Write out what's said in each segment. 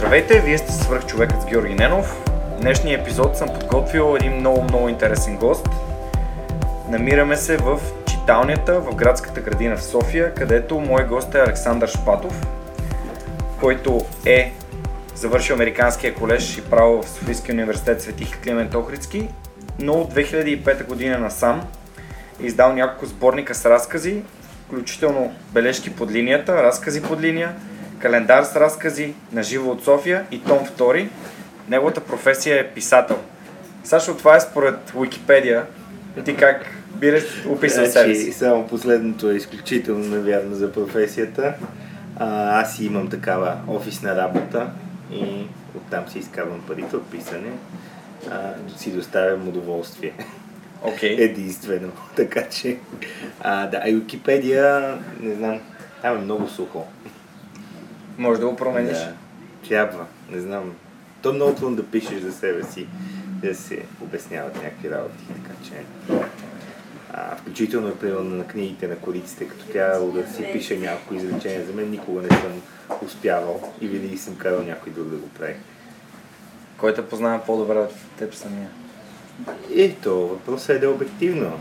Здравейте, вие сте свръхчовекът с Георги Ненов. В днешния епизод съм подготвил един много, много интересен гост. Намираме се в читалнята в градската градина в София, където мой гост е Александър Шпатов, който е завършил Американския колеж и право в Софийския университет Свети Климент Охридски, но от 2005 година насам е издал няколко сборника с разкази, включително бележки под линията, разкази под линия, календар с разкази на живо от София и том 2. Неговата професия е писател. Сашо, това е според Википедия. Ти как би описал Значи, себе си? Само последното е изключително невярно за професията. А, аз имам такава офисна работа и оттам си изкарвам парите от писане. А, си доставям удоволствие. Окей. Единствено. Така че, а, да, и Википедия, не знам, там е много сухо. Може да го промениш. Да, трябва, не знам. То е много трудно да пишеш за себе си, да се обясняват някакви работи, така че... А, включително е примерно на книгите на кориците, като тя да си пише няколко изречения. За мен никога не съм успявал и винаги съм карал някой друг да го прави. Кой те познава по-добре от теб самия? Ето, въпросът е да е обективно.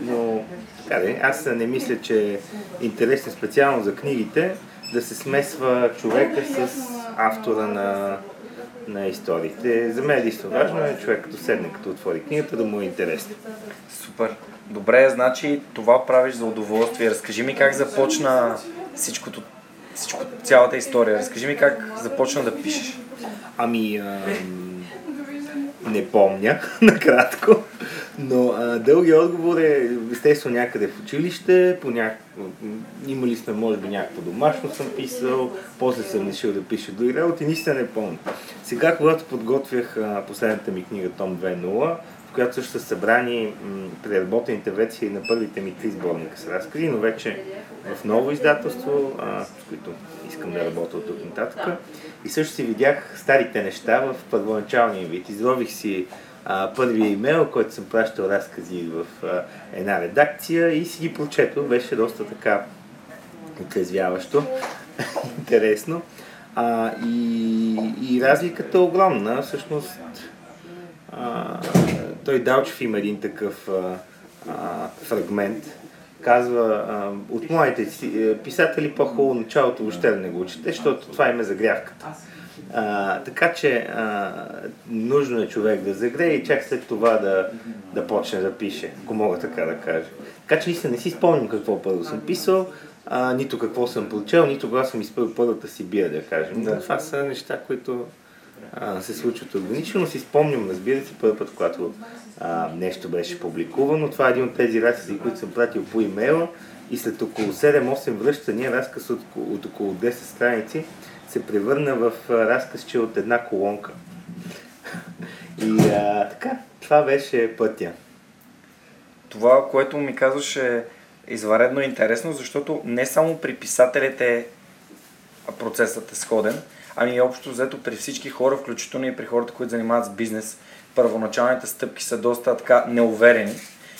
Но, така аз не мисля, че е интересно специално за книгите да се смесва човека с автора на, на историите. За мен единствено важно е човек като седне, като отвори книгата, да му е интересно. Супер. Добре, значи това правиш за удоволствие. Разкажи ми как започна всичкото, всичко, цялата история. Разкажи ми как започна да пишеш. Ами, ам, не помня, накратко, но а, дългият отговор е естествено някъде в училище, по няк... имали сме може би някакво домашно съм писал, после съм решил да пиша други работи, нищо не помня. Сега, когато подготвях а, последната ми книга Том 2.0, в която също са събрани м, преработените версии на първите ми три сборника с разкази, но вече в ново издателство, а, с които искам да работя от тук нататък. И също си видях старите неща в първоначалния вид. Изрових си първия имейл, който съм пращал разкази в а, една редакция и си ги прочетох. Беше доста така отрезвяващо, интересно. А, и, и разликата е огромна. Всъщност, а, той Далчев има един такъв а, а, фрагмент. Казва, а, от моите е, писатели по-хубаво началото въобще да не го учите, защото това им е загрявката. А, така че а, нужно е човек да загрее и чак след това да, да почне да пише, ако мога така да кажа. Така че наистина не си спомням какво първо съм писал, а, нито какво съм прочел, нито кога съм изпил първата си бия, да кажем. Да. Това са неща, които а, се случват органично, но си спомням, разбира се, първи път, когато а, нещо беше публикувано. Това е един от тези разкази, които съм пратил по имейла и след около 7-8 връщания разказ от, от около 10 страници се превърна в разказче от една колонка. И а, така, това беше пътя. Това, което ми казваш е изваредно интересно, защото не само при писателите процесът е сходен, ами общо взето при всички хора, включително и при хората, които занимават с бизнес, първоначалните стъпки са доста така неуверени.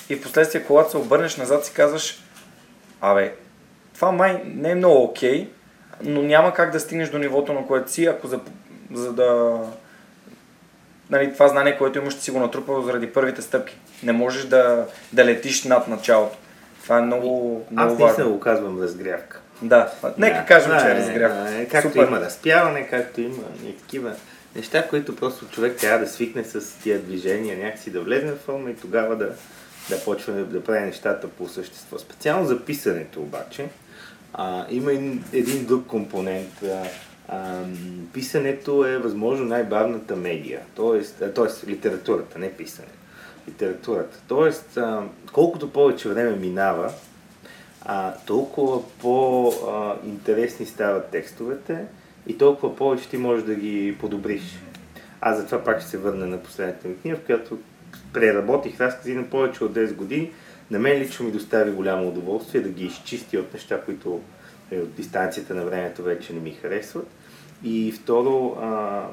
И в последствие, когато се обърнеш назад, си казваш, абе, това май не е много окей, но няма как да стигнеш до нивото, на което си, ако за, за да... Нали, това знание, което имаш, ще си го натрупал заради първите стъпки. Не можеш да, да летиш над началото. Това е много, много Аз важно. го казвам разгрявка. Да, нека Да. кажем, че Да, е разгрявка. е, Както Супер. има разпяване, както има и такива неща, които просто човек трябва да свикне с тия движения, някакси да влезе в форма и тогава да, да почва да, да прави нещата по същество. Специално за писането обаче, а, има един, друг компонент. А, а, писането е възможно най-бавната медия, т.е. т.е. литературата, не писане. Литературата. Тоест, а, колкото повече време минава, а, толкова по-интересни стават текстовете и толкова повече ти можеш да ги подобриш. Аз затова пак ще се върна на последната ми книга, в която преработих разкази на повече от 10 години. На мен лично ми достави голямо удоволствие да ги изчисти от неща, които е, от дистанцията на времето вече не ми харесват. И второ, а,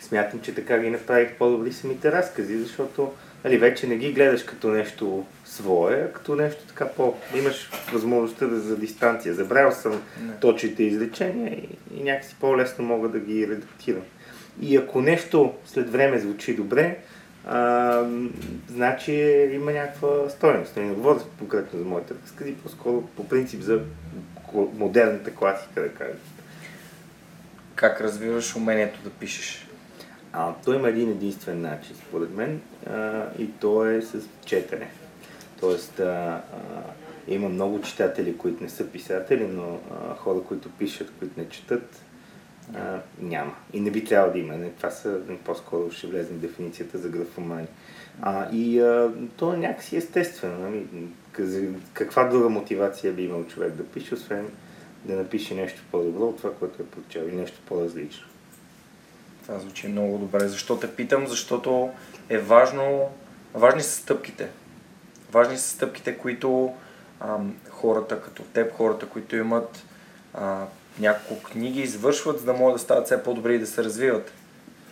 смятам, че така ги направих по-добри самите разкази, защото нали, вече не ги гледаш като нещо свое, а като нещо така по... Имаш възможността да за дистанция. Забравял съм не. точните изречения и, и някакси по-лесно мога да ги редактирам. И ако нещо след време звучи добре, а, значи има някаква стоеност. Не говоря конкретно за моите разкази, по-скоро по принцип за модерната класика, да кажем. Как развиваш умението да пишеш? А, то има един единствен начин, според мен, а, и то е с четене. Тоест, а, а, има много читатели, които не са писатели, но а, хора, които пишат, които не четат, а, няма. И не би трябвало да има. Не, това са, по-скоро ще влезем в дефиницията за графомани. А, и а, то е някакси естествено. Нали? Каква друга мотивация би имал човек да пише, освен да напише нещо по-добро от това, което е прочел и нещо по-различно. Това звучи много добре. Защо те питам? Защото е важно, важни са стъпките. Важни са стъпките, които ам, хората като теб, хората, които имат а, няколко книги, извършват, за да могат да стават все по-добри и да се развиват.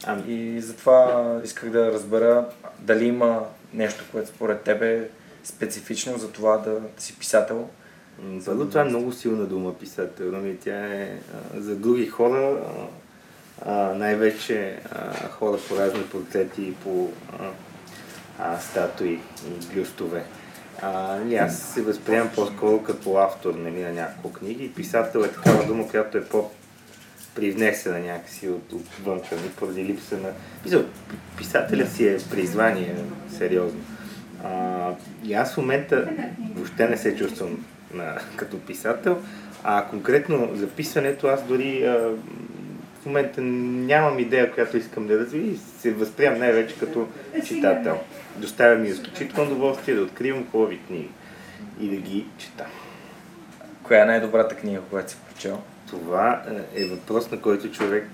Ами. И затова исках да разбера дали има нещо, което според тебе е специфично за това да, да си писател. Първо, това е много силна дума, писател. Нали? Тя е а, за други хора, а, най-вече а, хора по разни портрети и по а, а, статуи и бюстове. А, нали, аз се възприемам по-скоро като автор нали, на няколко книги. Писател е такава дума, която е по привнесена някакси от, от вънка, нали, поради липса на... Писал, писателя си е призвание, сериозно. А, и аз в момента въобще не се чувствам на, като писател, а конкретно за писането аз дори а, в момента нямам идея, която искам да развия и се възприемам най-вече като читател. Доставя ми изключително удоволствие да откривам хубави книги и да ги чета. Коя е най-добрата книга, която си прочел? Това е въпрос, на който човек,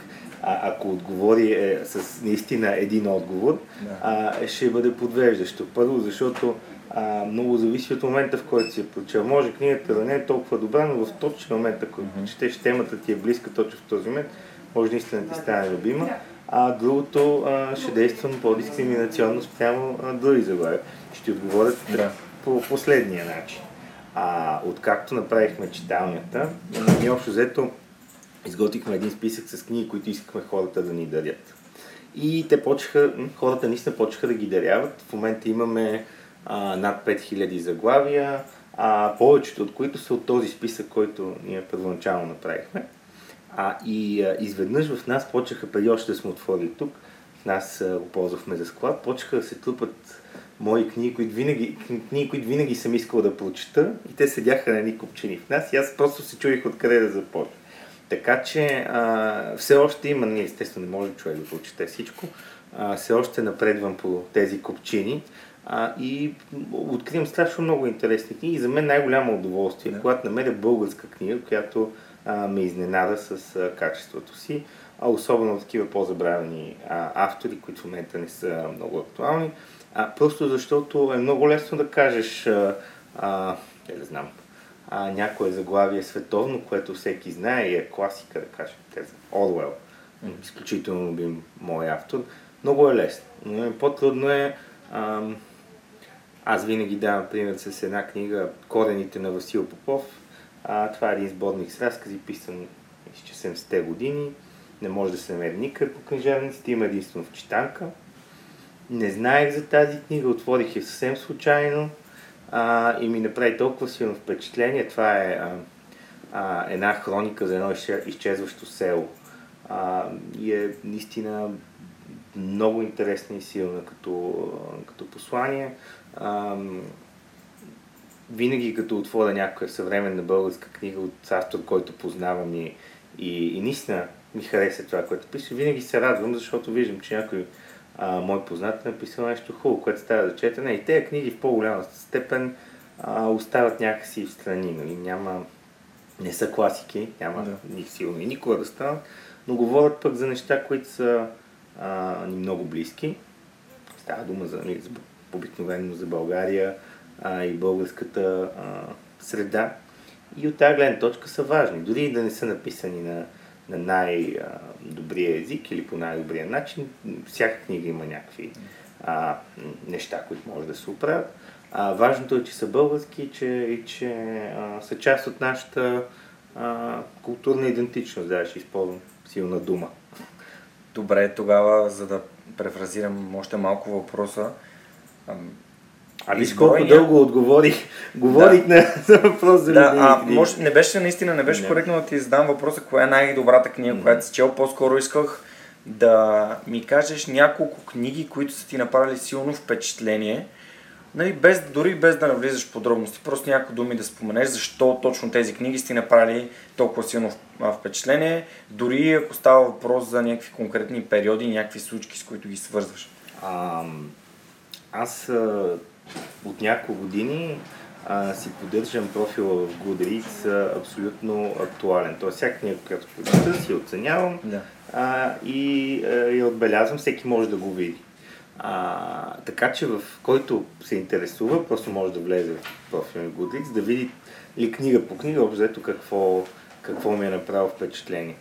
а, ако отговори е, с наистина един отговор, да. а, ще бъде подвеждащо. Първо, защото а, много зависи от момента, в който си е прочел. Може книгата да не е толкова добра, но в точния момент, ако mm-hmm. четеш темата ти е близка точно в този момент, може наистина да ти стане любима. А другото а, ще действам по-дискриминационно спрямо заглавия. Ще отговорят да. по последния начин. А, откакто направихме читалнята, ние общо взето изготвихме един списък с книги, които искахме хората да ни дарят. И те почеха, хората наистина почеха да ги даряват. В момента имаме а, над 5000 заглавия, а, повечето от които са от този списък, който ние първоначално направихме. А, и а, изведнъж в нас почеха, преди още да сме отворили тук, в нас а, го ползвахме за склад, почеха да се трупат мои книги, които винаги, книги, които винаги съм искал да прочета и те седяха на едни купчини в нас и аз просто се чуих откъде да започна. Така че а, все още има, ние естествено не може човек да прочете всичко, а, все още напредвам по тези купчини а, и откривам страшно много интересни книги и за мен най-голямо удоволствие, да. когато намеря българска книга, която ме изненада с качеството си, а особено такива по-забравени автори, които в момента не са много актуални. А, просто защото е много лесно да кажеш, а, не знам, а, някое заглавие световно, което всеки знае и е класика, да кажем, тези Орвел, изключително любим мой автор. Много е лесно, но е, по-трудно е а, аз винаги давам пример с една книга Корените на Васил Попов. А, това е един сборник с разкази, писан изче 70-те години. Не може да се намери никъде по книжевниците, има единствено в читанка. Не знаех за тази книга, отворих я съвсем случайно а, и ми направи толкова силно впечатление. Това е а, а, една хроника за едно изчезващо село. А, и е наистина много интересна и силна като, като послание. А, винаги като отворя някоя съвременна българска книга от автор, който познавам и, и, и наистина ми хареса това, което пише, винаги се радвам, защото виждам, че някой а, мой познат е написал нещо хубаво, което става за четене. И тези книги в по-голяма степен а, остават някакси в страни. Нали? Няма, не са класики, няма Да. ни силно и никога да станат, но говорят пък за неща, които са а, ни много близки. Става дума за, нали, за обикновено за България а, и българската а, среда. И от тази гледна точка са важни. Дори и да не са написани на, на най-добрия език или по най-добрия начин, всяка книга има някакви а, неща, които може да се оправят. А, важното е, че са български че, и че а, са част от нашата а, културна идентичност. Да, ще използвам силна дума. Добре, тогава, за да префразирам още малко въпроса, А виж Избройния- колко дълго отговорих. Говорих на, за въпрос за Да, а, книги. може, не беше наистина, не беше Не. коректно да ти задам въпроса, коя е най-добрата книга, Мгм. която си чел. По-скоро исках да ми кажеш няколко книги, които са ти направили силно впечатление. Нали, без, дори без да навлизаш в подробности, просто няколко думи да споменеш защо точно тези книги сте направили толкова силно впечатление, дори ако става въпрос за някакви конкретни периоди, някакви случки, с които ги свързваш. А, аз от няколко години а, си поддържам профила в Goodreads абсолютно актуален. Тоест, всяка книга, която прочита, си я оценявам Да. а, и а, я отбелязвам, всеки може да го види. А, така че в който се интересува, просто може да влезе в профила на Goodreads, да види ли книга по книга, общо взето какво, какво ми е направило впечатление.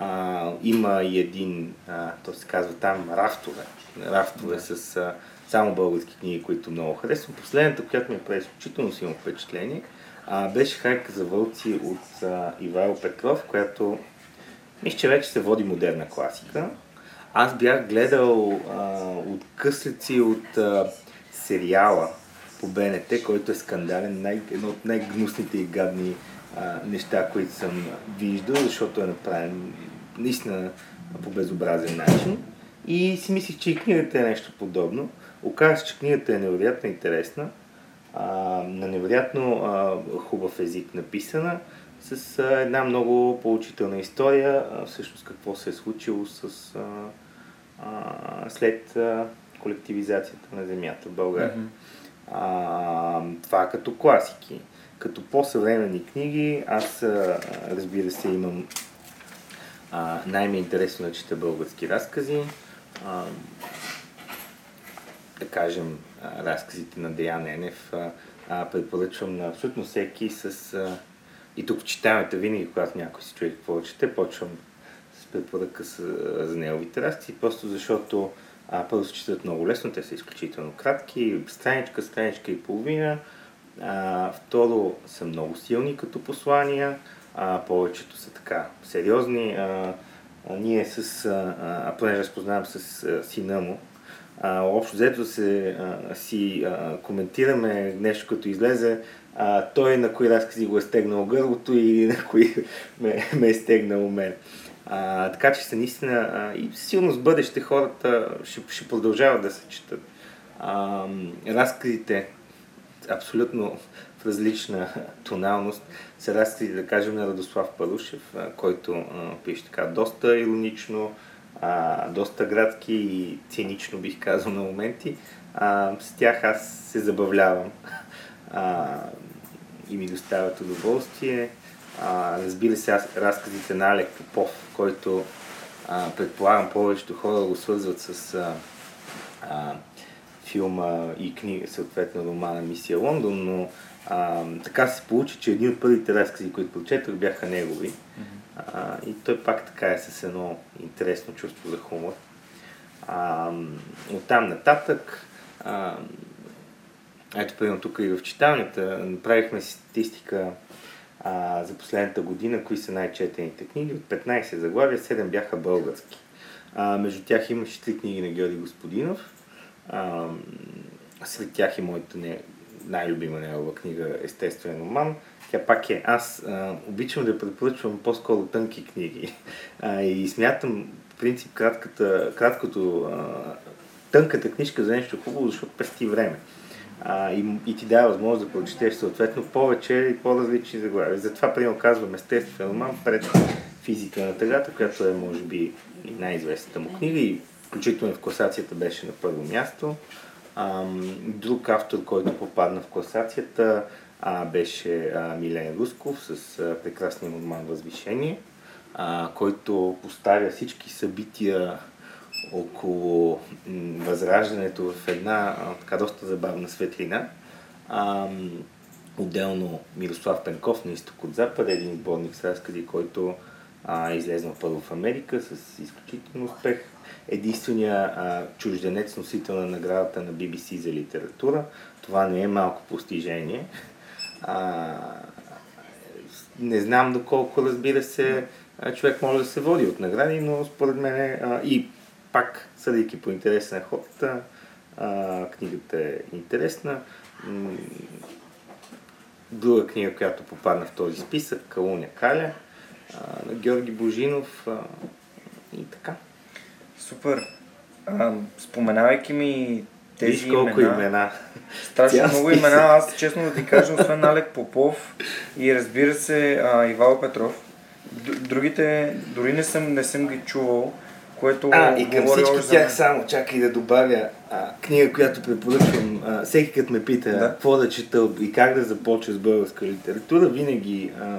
А, има и един, а, то се казва там рафтове. Рафтове Да. с а, само български книги, които много харесвам. Последната, която ми е прави изключително силно впечатление, а, беше Хайка за вълци от а, Ивайло Петров, която мисля, че вече се води модерна класика. Аз бях гледал а, откъслици от а, сериала по БНТ, който е скандален, най- едно от най-гнусните и гадни а, неща, които съм виждал, защото е направен наистина по безобразен начин. И си мислих, че и книгата е нещо подобно. Оказва се, че книгата е невероятно интересна, а, на невероятно а, хубав език написана, с а, една много поучителна история, а, всъщност какво се е случило с, а, а, след а, колективизацията на земята в България. А, това като класики. Като по-съвременни книги, аз а, разбира се имам а, най-ми е интересно да чета български разкази. А, да кажем, разказите на Деян Енев а, препоръчвам на абсолютно всеки с... И тук в читалната винаги, когато някой си човек какво чете, почвам с препоръка с, за неговите разкази, просто защото а, първо се четат много лесно, те са изключително кратки, страничка, страничка и половина. А, второ, са много силни като послания, а, повечето са така сериозни. А, а, ние с, а, а, понеже аз познавам с а, сина му, а, общо взето се а, си а, коментираме нещо като излезе, а, той на кои разкази го е стегнал гърлото и на кои ме, ме е стегнал мен. А, така че са наистина а, и силно с бъдеще хората ще, ще продължават да се четат. А, разказите абсолютно в различна тоналност са разкази, да кажем, на Радослав Парушев, който а, пише така доста иронично, а, доста градски и цинично бих казал на моменти. А, с тях аз се забавлявам а, и ми доставят удоволствие. А, разбира се, аз, разказите на Алек Попов, който а, предполагам повечето хора го свързват с а, а, филма и книга, съответно романа Мисия Лондон, но а, така се получи, че едни от първите разкази, които прочетох, бяха негови. А, и той пак така е с едно интересно чувство за хумор. А, оттам нататък, а, ето примерно тук и в читалнята, направихме статистика а, за последната година, кои са най-четените книги. От 15 заглавия, 7 бяха български. А, между тях имаше 3 книги на Георги Господинов. А, сред тях е моята не, най-любима негова книга Естествен роман. Тя пак е. Аз а, обичам да препоръчвам по-скоро тънки книги. А, и смятам, в принцип, кратката, краткото, а, тънката книжка за нещо хубаво, защото пести време. А, и, и ти дава възможност да прочетеш съответно повече и по-различни заглавия. Затова, примерно, казвам естествен роман пред физика на тъгата, която е, може би, и най-известната му книга и включително в класацията беше на първо място. Ам, друг автор, който попадна в класацията, а, беше а, Милен Русков с а, прекрасния роман Възвишение, а, който поставя всички събития около м, възраждането в една а, така доста забавна светлина. А, отделно Мирослав Пенков на изток от запад, един сборник с разкази, който а, е излезнал първо в Америка с изключително успех. Единствения а, чужденец носител на наградата на BBC за литература. Това не е малко постижение. А, не знам доколко, разбира се, човек може да се води от награди, но според мен и пак, съдейки по интересен ход, а, книгата е интересна. Друга книга, която попадна в този списък, Калуня Каля, на Георги Божинов и така. Супер. А, споменавайки ми тези Виж колко имена. имена. Страшно много имена. Аз честно да ти кажа, освен Алек Попов и разбира се а, Ивало Петров, другите дори не съм, не съм ги чувал, което А, и към всички тях само, чакай да добавя а, книга, която препоръчвам. А, всеки като ме пита да. какво да чета и как да започва с българска литература, винаги а,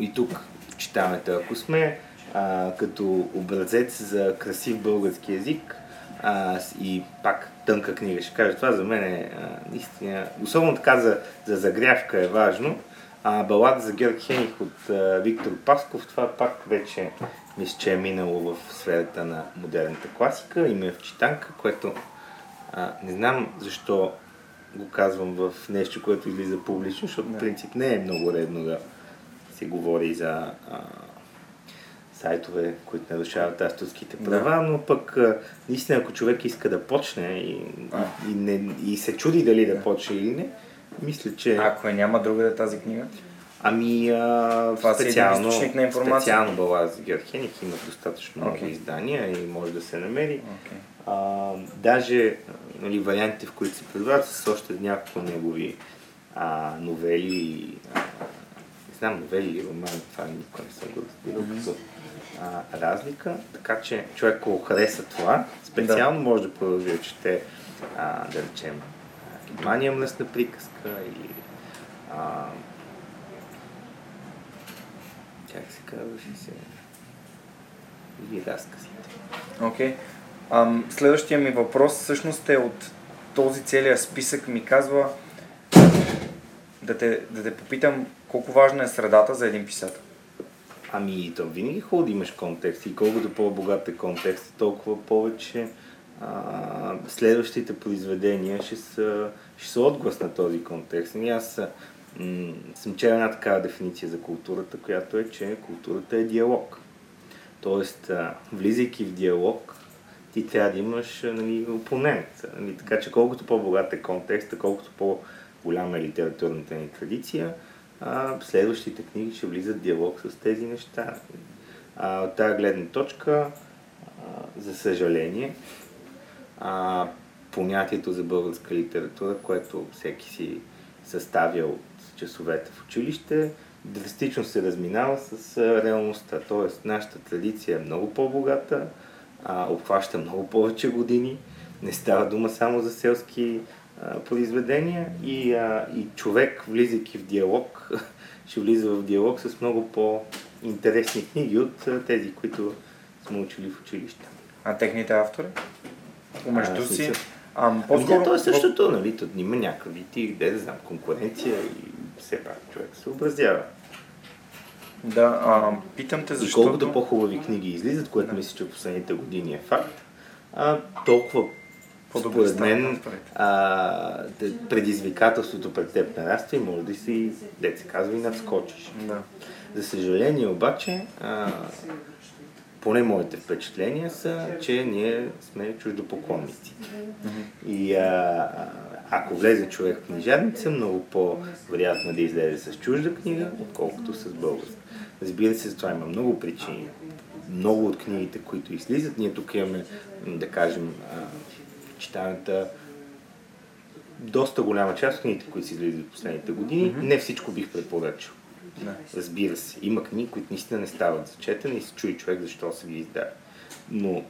и тук читавате, ако сме, а, като образец за красив български язик а, и пак тънка книга. Ще кажа, това за мен е а, наистина, особено така за, за загрявка е важно. А балада за Георг Хених от а, Виктор Пасков, това пак вече мисля, че е минало в сферата на модерната класика. Има е в читанка, което а, не знам защо го казвам в нещо, което излиза публично, защото в принцип не е много редно да се говори за а, сайтове, които нарушават авторските права, да. но пък наистина ако човек иска да почне и, и, не, и се чуди дали да, да почне или не, мисля, че... Ако е няма друга да тази книга? Ами, а, Това специално, си на информация. специално бала за Георгеник има достатъчно okay. много издания и може да се намери. Okay. А, даже нали, вариантите, в които се предлагат, с още няколко негови а, новели, а, не знам, новели или романи, това никога не съм го разбирал mm-hmm. А, разлика. Така че човек, ако хареса това, специално да. може да продължи да чете, а, да речем, Германия мръсна приказка или а, как се казваше се или разказите. Окей. Okay. следващия ми въпрос всъщност е от този целият списък ми казва да те, да те попитам колко важна е средата за един писател. Ами, то винаги е хубаво да имаш контекст и колкото по-богат е контекст, толкова повече а, следващите произведения ще са, ще са отглас на този контекст. И ами аз м- съм чел една такава дефиниция за културата, която е, че културата е диалог. Тоест, а, влизайки в диалог, ти трябва да имаш нали, опонент. Нали, така че колкото по-богат е контекста, колкото по-голяма е литературната ни традиция, а, следващите книги ще влизат диалог с тези неща. А, от тази гледна точка, а, за съжаление, а, понятието за българска литература, което всеки си съставя от часовете в училище, драстично се разминава с реалността. Тоест, нашата традиция е много по-богата, а, обхваща много повече години. Не става дума само за селски произведения и, а, и човек, влизайки в диалог, ще влиза в диалог с много по-интересни книги от тези, които сме учили в училище. А техните автори? Помежду си? А, по-скоро... Ами, то е същото, нали? Тут има някакви ти, де да знам, конкуренция и все пак човек се образява. Да, а, питам те защо. И колкото по-хубави книги излизат, което да. мисля, че в последните години е факт, а, толкова според мен а, предизвикателството пред теб нараства и може да си, де се казва, и надскочиш. Да. За съжаление обаче, а, поне моите впечатления са, че ние сме чуждопоклонници. Mm-hmm. И а, ако влезе човек в книжарница, много по-вероятно да излезе с чужда книга, отколкото с българска. Разбира се, за това има много причини. Много от книгите, които излизат, ние тук имаме, да кажем, читаната доста голяма част от книгите, които са излизат в последните години. Mm-hmm. Не всичко бих препоръчал. Да. Разбира се. Има книги, които наистина не стават за четене и се чуи човек защо са ги издали. Но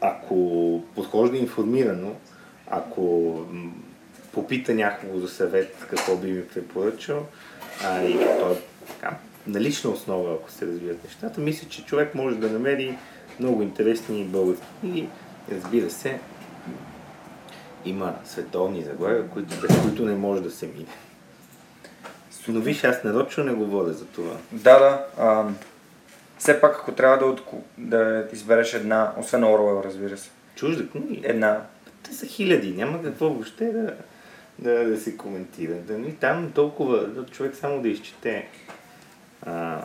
ако подхожда информирано, ако попита някого за съвет, какво би ми препоръчал, а, и той така, на лична основа, ако се развият нещата, мисля, че човек може да намери много интересни български книги. Разбира се, има световни заглавия, които, без които не може да се мине. Но виж, аз нарочно не говоря за това. Да, да. А, все пак, ако трябва да, отку... да избереш една, освен Оруел, разбира се. Чужда книги? Една. Те са хиляди, няма какво въобще да, да, да се коментира. Да, ни там толкова, да човек само да изчете а,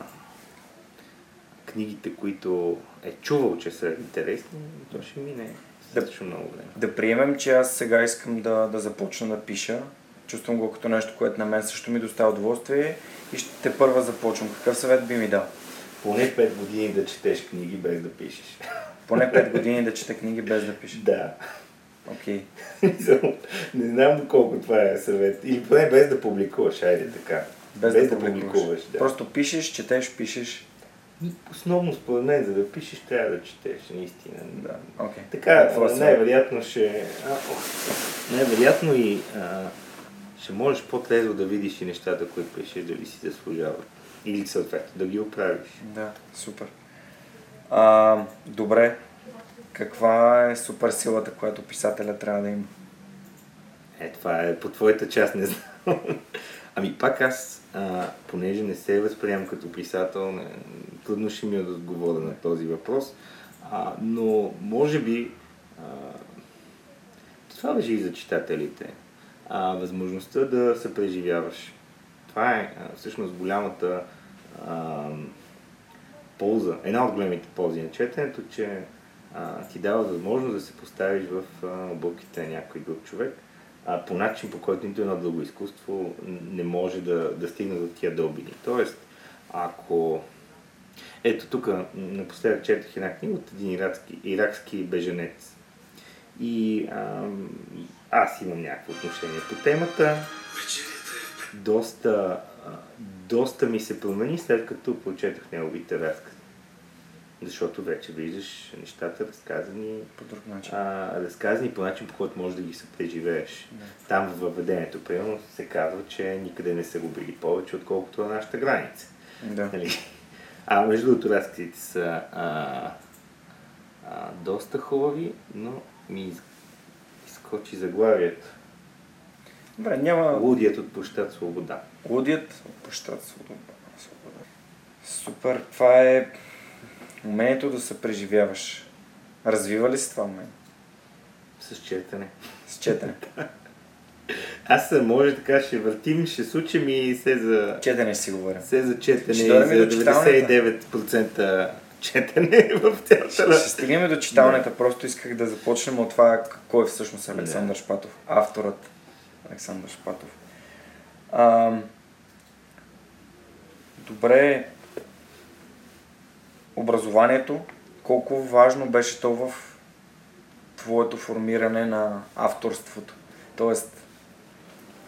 книгите, които е чувал, че са интересни, то ще мине достатъчно много време. Да приемем, че аз сега искам да, да започна да пиша. Чувствам го като нещо, което на мен също ми доставя удоволствие и ще първа започвам. Какъв съвет би ми дал? Поне 5 години да четеш книги без да пишеш. Поне 5 години да чета книги без да пиша. Да. Окей. не знам колко това е съвет. Или поне без да публикуваш, айде така. Без, без да, да публикуваш. Да. Просто пишеш, четеш, пишеш. Основно според мен, за да пишеш, трябва да четеш, наистина. Да, okay. Така, най-вероятно ще... Най-вероятно и а, ще можеш по-трезво да видиш и нещата, които пишеш, дали си заслужават. Или съответно да ги оправиш. Да, супер. А, добре. Каква е супер силата, която писателя трябва да има? Е, това е по твоята част, не знам. Ами пак аз, а, понеже не се възприемам като писател, не, трудно ще ми е да отговоря на този въпрос, а, но може би а, това въжи и за читателите. А, възможността да се преживяваш. Това е а, всъщност голямата а, полза, една от големите ползи на четенето, че а, ти дава възможност да се поставиш в обувките на някой друг човек а, по начин, по който нито едно друго изкуство не може да, да стигне до тия дълбини. Тоест, ако... Ето тук напоследък четох една книга от един иракски, иракски беженец. И а, аз имам някакво отношение по темата. Доста, доста ми се промени след като прочетох неговите разкази. Защото вече виждаш нещата разказани по друг начин. А, разказани по начин, по който можеш да ги съпреживееш. Да. Там във въведението, примерно, се казва, че никъде не са губили повече, отколкото на нашата граница. Да. Нали? А между другото, разказите са а, а, доста хубави, но ми изкочи заглавието. Добре, няма... Лудият от площад Свобода. Лудият от площад Свобода. Супер, това е Умението да се преживяваш. Развива ли се това умение? С четене. С четене. Аз може така ще въртим, ще случим и се за... Четене си говоря. Се за четене и за 99% четене в цялата... Ще, ще стигнем до читалнята. Да. Просто исках да започнем от това кой е всъщност Александър да. Шпатов. Авторът Александър Шпатов. А, добре, образованието, колко важно беше то в твоето формиране на авторството. Тоест,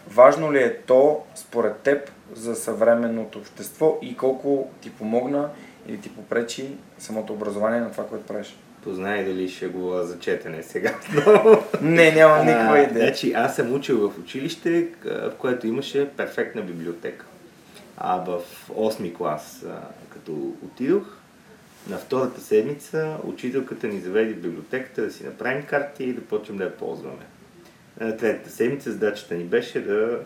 важно ли е то според теб за съвременното общество и колко ти помогна или ти попречи самото образование на това, което правиш? Познай дали ще говоря за четене сега. Не, нямам никаква идея. Значи, аз съм учил в училище, в което имаше перфектна библиотека. А в 8 клас, като отидох, на втората седмица учителката ни заведе в библиотеката да си направим карти и да почнем да я ползваме. На третата седмица задачата ни беше да,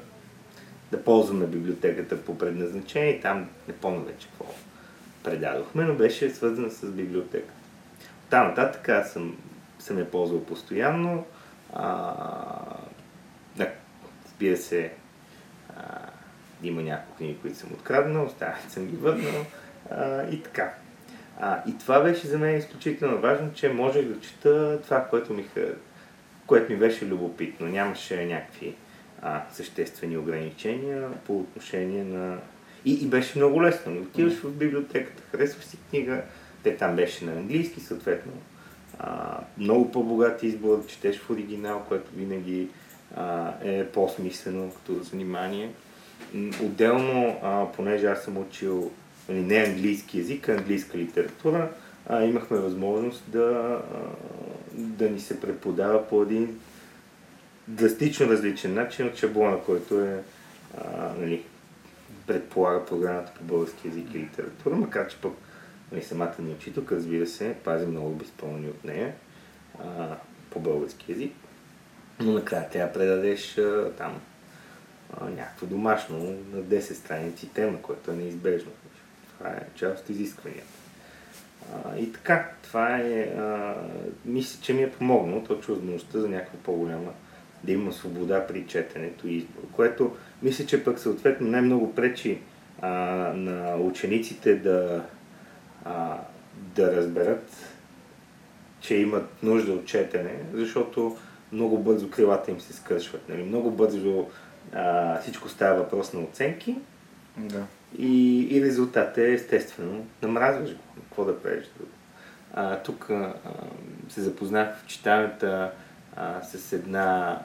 да ползваме библиотеката по предназначение. Там не помня вече какво предадохме, но беше свързана с библиотеката. Там нататък аз съм, съм я ползвал постоянно. А, да, се, а, има няколко книги, които съм откраднал, останалите съм ги върнал а, и така. А, и това беше за мен изключително важно, че можех да чета това, което ми, което ми беше любопитно. Нямаше някакви а, съществени ограничения по отношение на... И, и беше много лесно. Отиваш в библиотеката, харесваш си книга, те там беше на английски, съответно. А, много по-богат избор, четеш в оригинал, което винаги а, е по-смислено като занимание. Отделно, а, понеже аз съм учил нали, не английски язик, а английска литература, а, имахме възможност да, да ни се преподава по един драстично различен начин от шаблона, който е а, нали, предполага програмата по български язик и литература, макар че пък нали, самата ни учителка, разбира се, пази много безпълни от нея а, по български язик. Но накрая трябва да предадеш а, там а, някакво домашно на 10 страници тема, което е неизбежно. Това е част от изискванията. И така, това е, а, мисля, че ми е помогнало точно възможността за някаква по-голяма, да има свобода при четенето и избор, което мисля, че пък съответно най-много пречи а, на учениците да, а, да разберат, че имат нужда от четене, защото много бързо крилата им се скършват. Нали? Много бързо а, всичко става въпрос на оценки Да. И, и резултатът е естествено намразваш го. Какво да правиш друго? Тук а, се запознах в читалната а, с една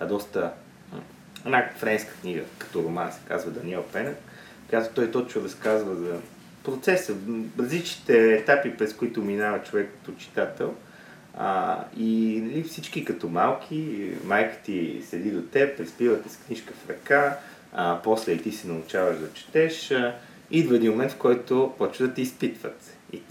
а, доста една френска книга, като роман се казва Даниел Пенек. Казва, той точно разказва за процеса, различните етапи, през които минава човек като читател. А, и нали, всички като малки, майка ти седи до теб, приспивате с книжка в ръка, а, после и ти се научаваш да четеш. А, идва един момент, в който почва да те изпитват. И,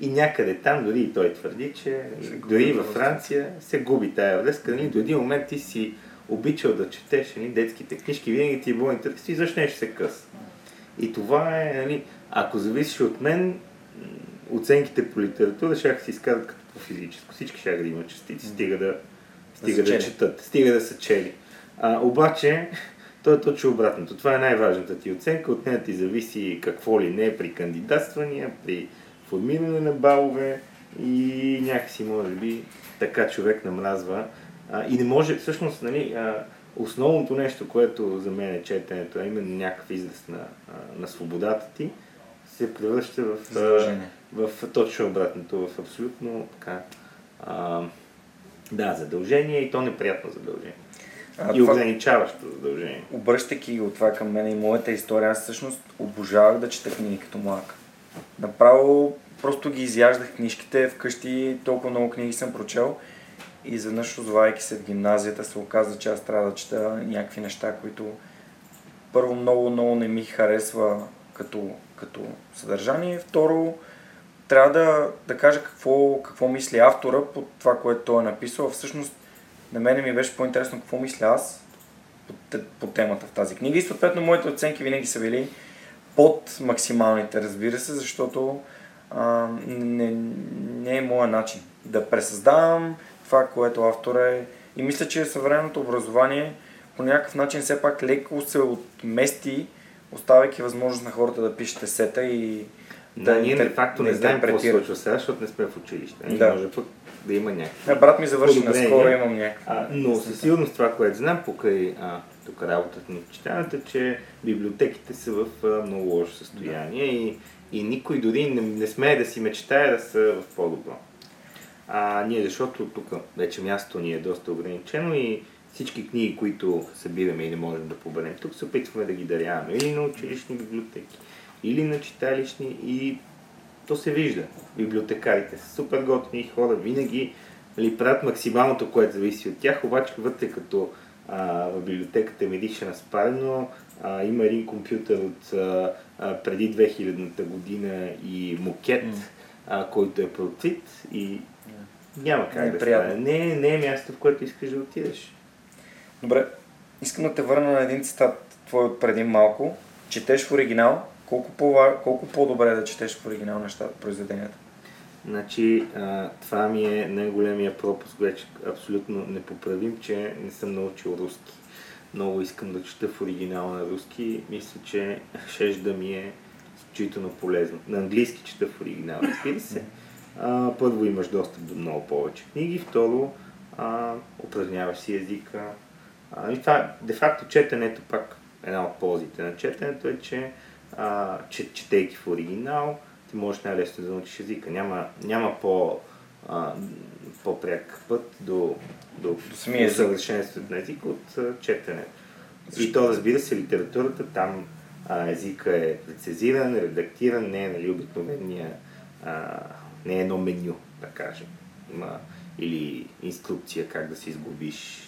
и някъде там, дори и той твърди, че дори във Франция се губи тая връзка. Нали, до един момент ти си обичал да четеш нали, детските книжки, винаги ти е било интересно и защо нещо се къса. И това е, нали, ако зависеше от мен, оценките по литература ще се изкарат като по физическо. Всички ще да имат частици, стига да, стига да, да четат, стига да са чели. А, обаче, то е точно обратното. Това е най-важната ти оценка. От нея ти зависи какво ли не при кандидатствания, при формиране на балове и някакси, може би, така човек намразва. А, и не може, всъщност, нали, а, основното нещо, което за мен е четенето, а именно някакъв израз на, на свободата ти, се превръща в, в, в точно обратното, в абсолютно така, а, да, задължение и то неприятно задължение. А, и това... ограничаващо задължение. Обръщайки от това към мен и моята история, аз всъщност обожавах да чета книги като млак. Направо просто ги изяждах книжките вкъщи, толкова много книги съм прочел и изведнъж, озовайки се в гимназията, се оказа, че аз трябва да чета някакви неща, които първо много, много не ми харесва като, като съдържание. Второ, трябва да, да кажа какво, какво мисли автора по това, което той е написал. Всъщност, на мене ми беше по-интересно какво мисля аз по, по темата в тази книга. И съответно, моите оценки винаги са били под максималните, разбира се, защото а, не, не е моят начин да пресъздавам това, което автора е. И мисля, че съвременното образование по някакъв начин все пак леко се отмести, оставяйки възможност на хората да пишете сета и да, да ние де факто не, не знаем какво се случва сега, защото не сме в училище. Да. Може пък да има някакви. А, брат ми завърши наскоро, имам някакви. Но със сигурност това, което знам покрай а, тук работата на читаната, че библиотеките са в а, много лошо състояние да. и, и никой дори не, не смее да си мечтае да са в по-добро. А ние, защото тук вече мястото ни е доста ограничено и всички книги, които събираме и не можем да поберем тук, се опитваме да ги даряваме или на училищни библиотеки, или на читалищни и то се вижда. Библиотекарите са супер готини хора, винаги нали, правят максималното, което зависи от тях, обаче вътре като а, в библиотеката Медиша на Спарено а, има един компютър от а, а, преди 2000-та година и мокет, mm. а, който е протит и няма как не е да стане. Не, не е място, в което искаш да отидеш. Добре, искам да те върна на един цитат твой от преди малко. Четеш в оригинал, колко, по, колко по-добре е да четеш в оригинал нещата, произведенията? Значи, това ми е най-големия пропуск, вече абсолютно непоправим, че не съм научил руски. Много искам да чета в оригинал на руски. Мисля, че шеш да ми е изключително полезно. На английски чета в оригинал, разбира се. А, първо имаш достъп до много повече книги, второ а, упражняваш си езика. А, и това, де-факто, четенето пак, една от ползите на четенето е, че а, че, четейки в оригинал, ти можеш най-лесно да научиш езика. Няма, няма по, а, по-пряк път до, до, до, съвършенството на езика от а, четенето. И то, разбира се, литературата, там а, езика е прецизиран, редактиран, не е нали, обикновения, а, не е едно меню, да кажем. Има, или инструкция как да си изгубиш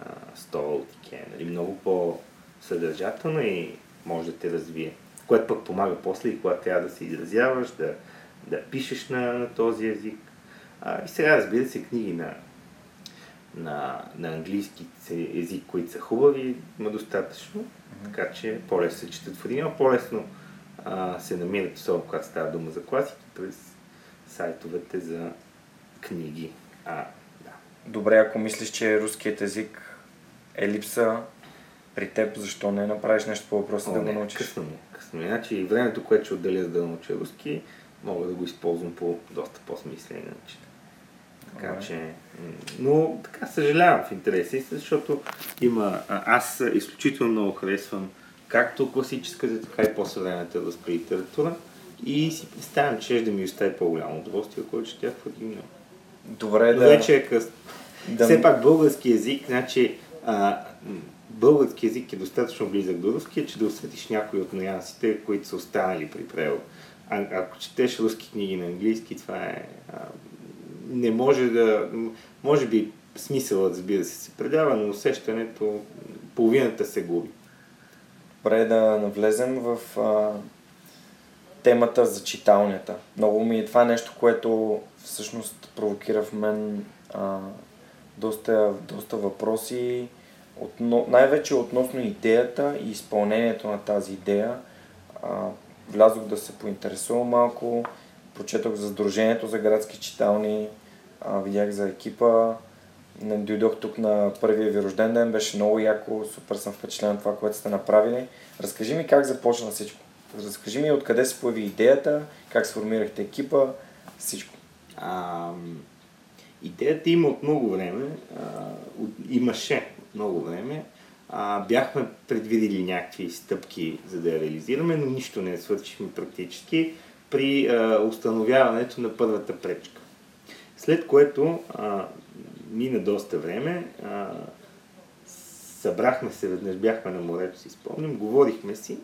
а, стол, тике, нали, много по-съдържателна и може да те развие. Което пък помага после и когато трябва да се изразяваш, да, да пишеш на, на този език. А, и сега разбира се книги на, на, на английски език, които са хубави, има достатъчно, mm-hmm. така че по-лесно се четат в един, по-лесно а, се намират, особено когато става дума за класики, през сайтовете за книги. А, да. Добре, ако мислиш, че руският език е липса при теб, защо не направиш нещо по въпроса да го научиш? Късно ми. Късно ми. Значи времето, което ще отделя за да науча руски, мога да го използвам по доста по-смислени начин. Така Добре. че, но така съжалявам в интереси, защото има, аз изключително много харесвам както класическата, така и по-съвременната руска литература и си представям, че ще да ми остави по-голямо удоволствие, ако четях в един Добре, да. Вече е късно. Да... Все пак български язик, значи а, български язик е достатъчно близък до руския, че да усетиш някои от нюансите, които са останали при превод. А, ако четеш руски книги на английски, това е... А, не може да... Може би смисълът, разбира се, се предава, но усещането, половината се губи. Добре да навлезем в а, темата за читалнята. Много ми е това нещо, което всъщност провокира в мен а, доста, доста въпроси, отно, най-вече относно идеята и изпълнението на тази идея. А, влязох да се поинтересувам малко, прочетох за Сдружението за градски читални, а, видях за екипа, дойдох тук на първия ви рожден ден, беше много яко, супер съм впечатлен от това, което сте направили. Разкажи ми как започна всичко. Разкажи ми откъде се появи идеята, как сформирахте екипа, всичко. А, идеята има от много време, а, имаше много време. А, бяхме предвидили някакви стъпки, за да я реализираме, но нищо не свършихме практически при а, установяването на първата пречка. След което а, мина доста време, а, събрахме се веднъж, бяхме на морето, си спомням, говорихме си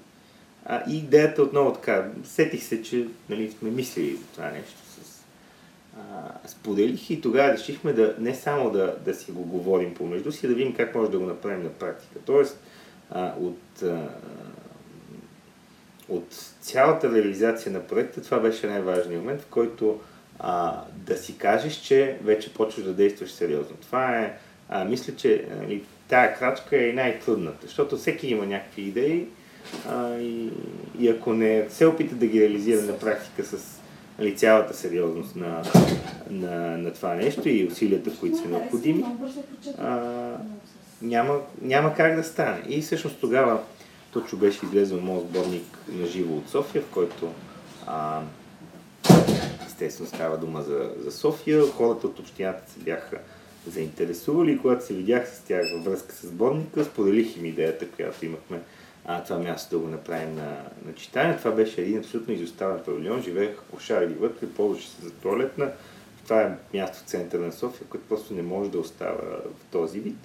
а, и идеята отново така, сетих се, че нали, сме мислили за това нещо споделих и тогава решихме да не само да, да си го говорим помежду си, да видим как може да го направим на практика. Тоест, а, от, а, от цялата реализация на проекта, това беше най-важният момент, в който а, да си кажеш, че вече почваш да действаш сериозно. Това е, а, мисля, че нали, тая крачка е най-трудната, защото всеки има някакви идеи а, и, и ако не се опита да ги реализира на практика с нали, цялата сериозност на, на, на това нещо и усилията, които са необходими, а, няма, няма как да стане. И всъщност тогава точно беше излезъл моят сборник на живо от София, в който а, естествено става дума за, за София. Хората от общината се бяха заинтересували когато се видях с тях във връзка с сборника, споделих им идеята, която имахме а, това място да го направим на, на читане. Това беше един абсолютно изоставен павилион. Живееха кошари вътре, ползваше се за туалетна. Това е място в центъра на София, което просто не може да остава в този вид.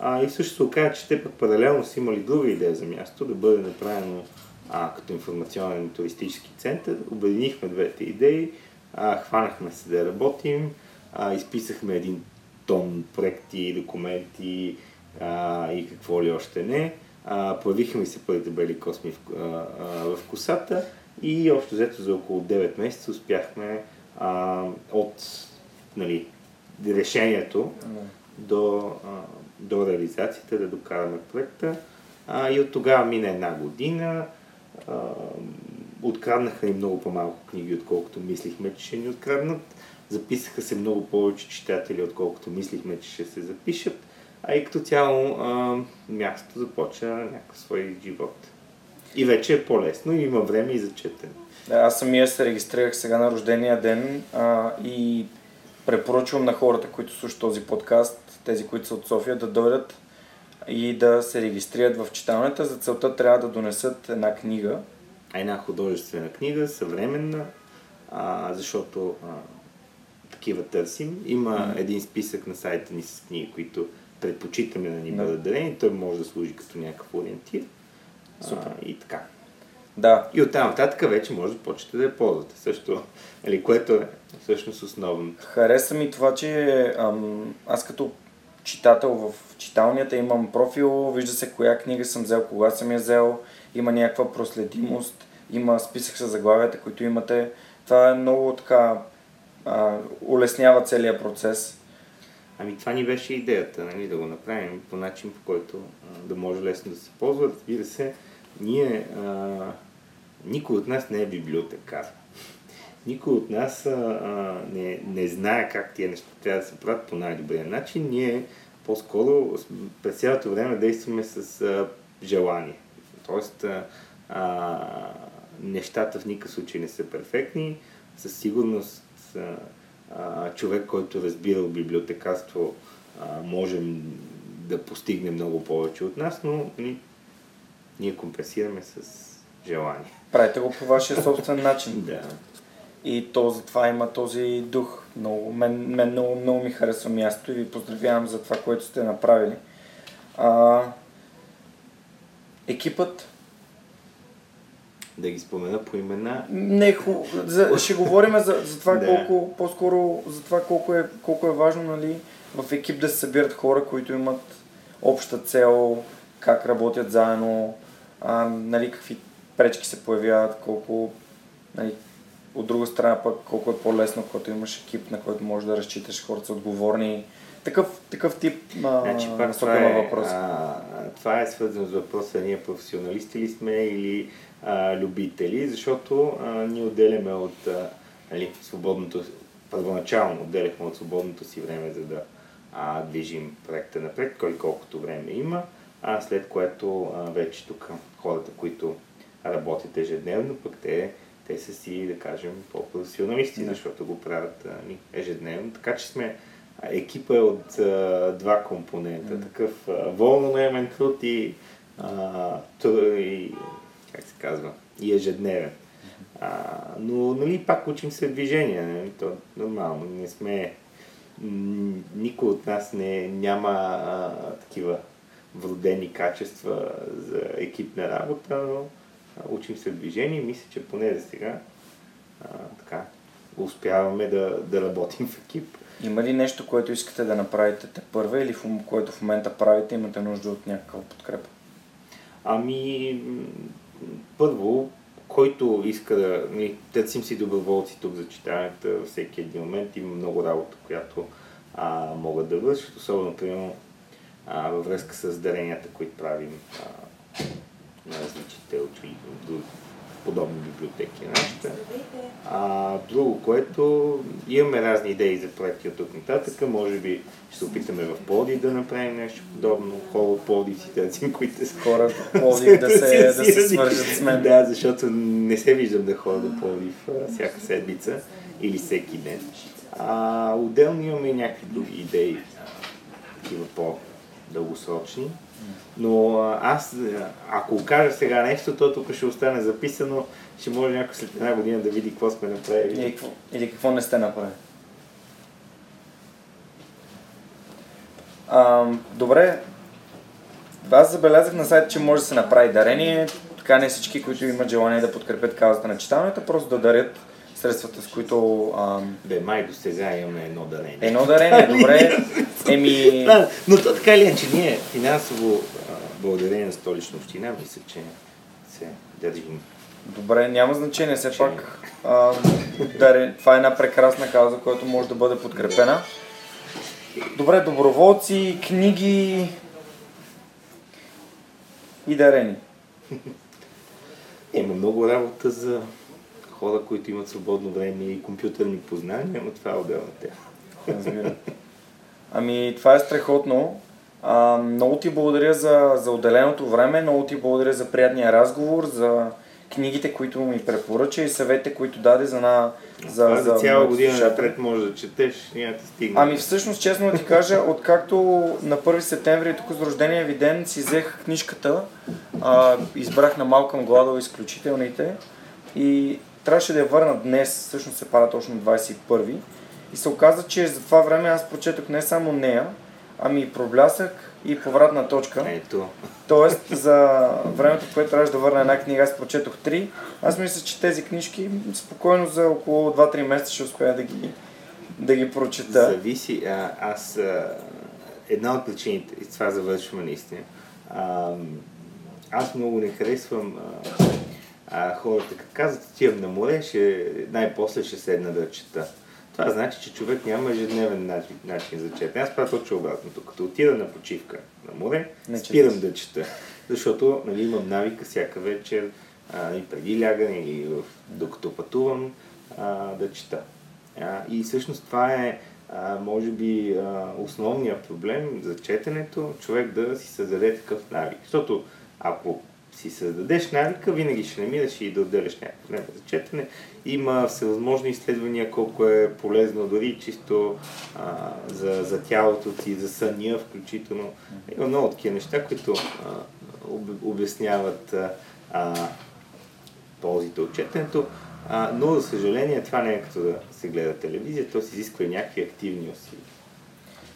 А, и също се оказа, че те пък паралелно са имали друга идея за място, да бъде направено а, като информационен туристически център. Обединихме двете идеи, а, хванахме се да работим, а, изписахме един тон проекти, документи а, и какво ли още не. А, появиха ми се първите бели косми в, а, а, в косата и общо взето за около 9 месеца успяхме а, от нали, решението до, а, до реализацията да докараме проекта. А, и от тогава мина една година. А, откраднаха ни много по-малко книги, отколкото мислихме, че ще ни откраднат. Записаха се много повече читатели, отколкото мислихме, че ще се запишат а и като цяло а, мястото започва някакъв свой живот. И вече е по-лесно и има време и за четене. Да, аз самия се регистрирах сега на рождения ден а, и препоръчвам на хората, които слушат този подкаст, тези, които са от София, да дойдат и да се регистрират в читалнята. За целта трябва да донесат една книга. Една художествена книга, съвременна, а, защото а, такива търсим. Има mm-hmm. един списък на сайта ни с книги, които предпочитаме да ни бъдат дарени, той може да служи като някакъв ориентир. Супер. А, и така. Да. И оттам нататък вече може да почнете да я ползвате също. Или което е всъщност основното. Хареса ми това, че ам, аз като читател в читалнията имам профил, вижда се коя книга съм взел, кога съм я взел, има някаква проследимост, има списък с заглавията, които имате. Това е много така а, улеснява целият процес. Ами това ни беше идеята, нали, да го направим по начин, по който а, да може лесно да се ползва. Разбира се, ние, а, никой от нас не е библиотекар. Никой от нас а, не, не знае как тия неща трябва да се правят по най-добрия начин. Ние по-скоро през цялото време действаме с а, желание. Тоест, а, а, нещата в никакъв случай не са перфектни. Със сигурност а, а, човек, който разбира библиотекарство, а, можем да постигне много повече от нас, но ни, ние компенсираме с желание. Правите го по вашия собствен начин. Да. И то затова има този дух. Много, мен, мен много, много ми харесва място и ви поздравявам за това, което сте направили. А, екипът Да ги спомена по имена. Не, ху... за, ще говорим за, за това Да. колко, по-скоро за това колко е, колко е важно нали, в екип да се събират хора, които имат обща цел, как работят заедно, а, нали, какви пречки се появяват, колко нали, от друга страна пък колко е по-лесно, когато имаш екип, на който можеш да разчиташ, хората са отговорни. Такъв, такъв тип а, Значи пак това е, въпрос. а, това е свързано с въпроса ние професионалисти ли сме или а, любители, защото а, ние отделяме от а, нали, свободното, първоначално отделяхме от свободното си време, за да а, движим проекта напред, кой колкото време има, а след което а, вече тук хората, които работят ежедневно, пък те, те са си, да кажем, по-професионалисти, Да. защото го правят а, ежедневно. Така че сме екипа е от а, два компонента. Мгм. Такъв а, волнонаемен труд и, а, ту- и, как се казва, и ежедневен. А, но нали, пак учим се движение. Нали? То нормално. Не сме... Никой от нас не, няма а, такива вродени качества за екипна работа, но а, учим се движение и мисля, че поне за сега а, така, успяваме да, да работим в екип. Има ли нещо, което искате да направите те първа или в, което в момента правите, имате нужда от някаква подкрепа? Ами, първо, който иска да... Нали, търсим си доброволци тук за читанията всеки един момент. Има много работа, която а, могат да вършат, особено, примерно, във връзка с даренията, които правим а, на различните учи, до- подобни библиотеки на нашите. А, друго, което имаме разни идеи за проекти от тук нататък. Може би ще се опитаме в Пловдив да направим нещо подобно. Хора търсим, които са Хора в Пловдив да се, да се свържат с мен. Да, защото не се виждам да ходя до Пловдив а, всяка седмица или всеки ден. А, отделно имаме и някакви други идеи, такива по-дългосрочни. Но аз, ако кажа сега нещо, то тук ще остане записано, ще може някой след една година да види какво сме направили. Или какво, или какво не сте направили? А, добре, аз забелязах на сайта, че може да се направи дарение. Така не всички, които имат желание да подкрепят казата на читалнията, просто да дарят средствата, с които... А, Бе, май до сега имаме едно дарение. едно дарение, добре. Еми, Да, но то така или иначе, ние финансово, а, благодарение на столична община, мисля, че се държим. добре, няма значение. Все пак а, даре, това е една прекрасна кауза, която може да бъде подкрепена. Добре, доброволци, книги и дарени. Има много работа за хора, които имат свободно време и компютърни познания, но това е отделна тема. Ами, това е страхотно. А, много ти благодаря за, за отделеното време, много ти благодаря за приятния разговор, за книгите, които ми препоръча и съветите, които даде за, на, за, Това за цяла моите година напред може да четеш, няма да стигне. Ами всъщност, честно да ти кажа, откакто на 1 септември, тук с рождения ви ден, си взех книжката, а, избрах на Малкъм Гладо изключителните и трябваше да я върна днес, всъщност се пара точно 21 и се оказа, че за това време аз прочетох не само нея, ами и Проблясък, и повратна точка. Ето. Тоест, за времето, в което трябваше да върна една книга, аз прочетох три. Аз мисля, че тези книжки спокойно за около 2-3 месеца ще успея да ги, да ги прочета. Зависи. А, аз а, една от причините, и това завършваме наистина, а, аз много не харесвам а, а, хората, като казват, отивам на море, ще, най-после ще седна да чета. Това значи, че човек няма ежедневен начин, начин за четене. Аз правя точно обратното. Като отида на почивка на море, Не спирам четеш. да чета. Защото нали, имам навика всяка вечер, а, и преди лягане, и в- докато пътувам, а, да чета. А, и всъщност това е, а, може би, а, основният проблем за четенето, човек да си създаде такъв навик. Защото ако си създадеш навика, винаги ще намираш и да отделяш някакво време за четене. Има всевъзможни изследвания колко е полезно дори чисто а, за, за тялото ти, за съня включително. Има много такива неща, които а, об, обясняват а, ползите от четенето. А, но, за съжаление, това не е като да се гледа телевизия, то си изисква и някакви активни усилия.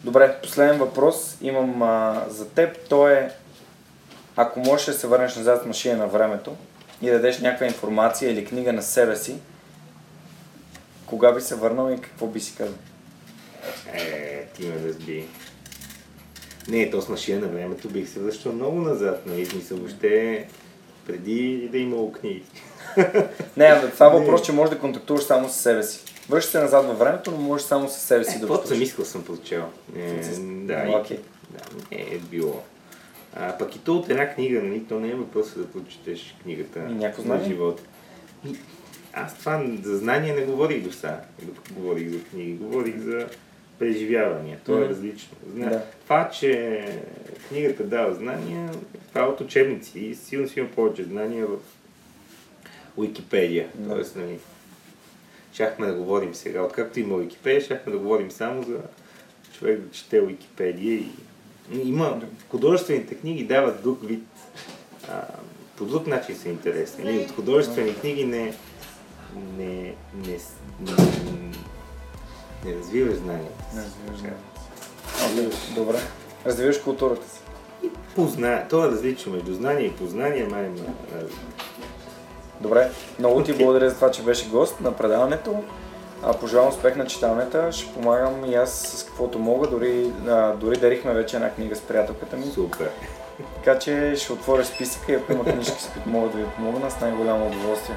Добре, последен въпрос имам а, за теб. То е, ако можеш да се върнеш назад в машина на времето и да дадеш някаква информация или книга на себе си, кога би се върнал и какво би си казал? Е, ти ме разби. Не, то с машина на времето бих се връщал много назад, нали? Смисъл, въобще преди да е имало книги. Не, това е въпрос, че можеш да контактуваш само с себе си. Връщаш се назад във времето, но можеш само с себе си Е, да каквото съм общуваш. искал съм прочел. Е, да, окей. да, не е било. А, пък и то от една книга, нали? То не е въпрос да прочетеш книгата някакво на живота. Аз това за знание не говорих до сега. Говорих за книги, говорих за преживявания. То е различно. Зна... Да. Това, че книгата дава знания, това е от учебници и сигурно си има повече знания в Уикипедия. Да. Тоест, нали, щяхме да говорим сега, откакто има Уикипедия, щяхме да говорим само за човек да чете Уикипедия и има художествените книги дават друг вид, а, по друг начин са интересни. Нали? От художествени книги не, не, не, не, не развиваш знанието. Не развиваш знанието. Окей, Добре. Развиваш културата си. Позна... То е различно между знание и познание, май има. Добре, много ти благодаря за това, че беше гост на предаването. А, пожелавам успех на читалнята. Ще помагам и аз с каквото мога. Дори, а, дори дарихме вече една книга с приятелката ми. Супер. Така че ще отворя списъка и ако има книжки, с които мога да ви помогна, с най-голямо удоволствие.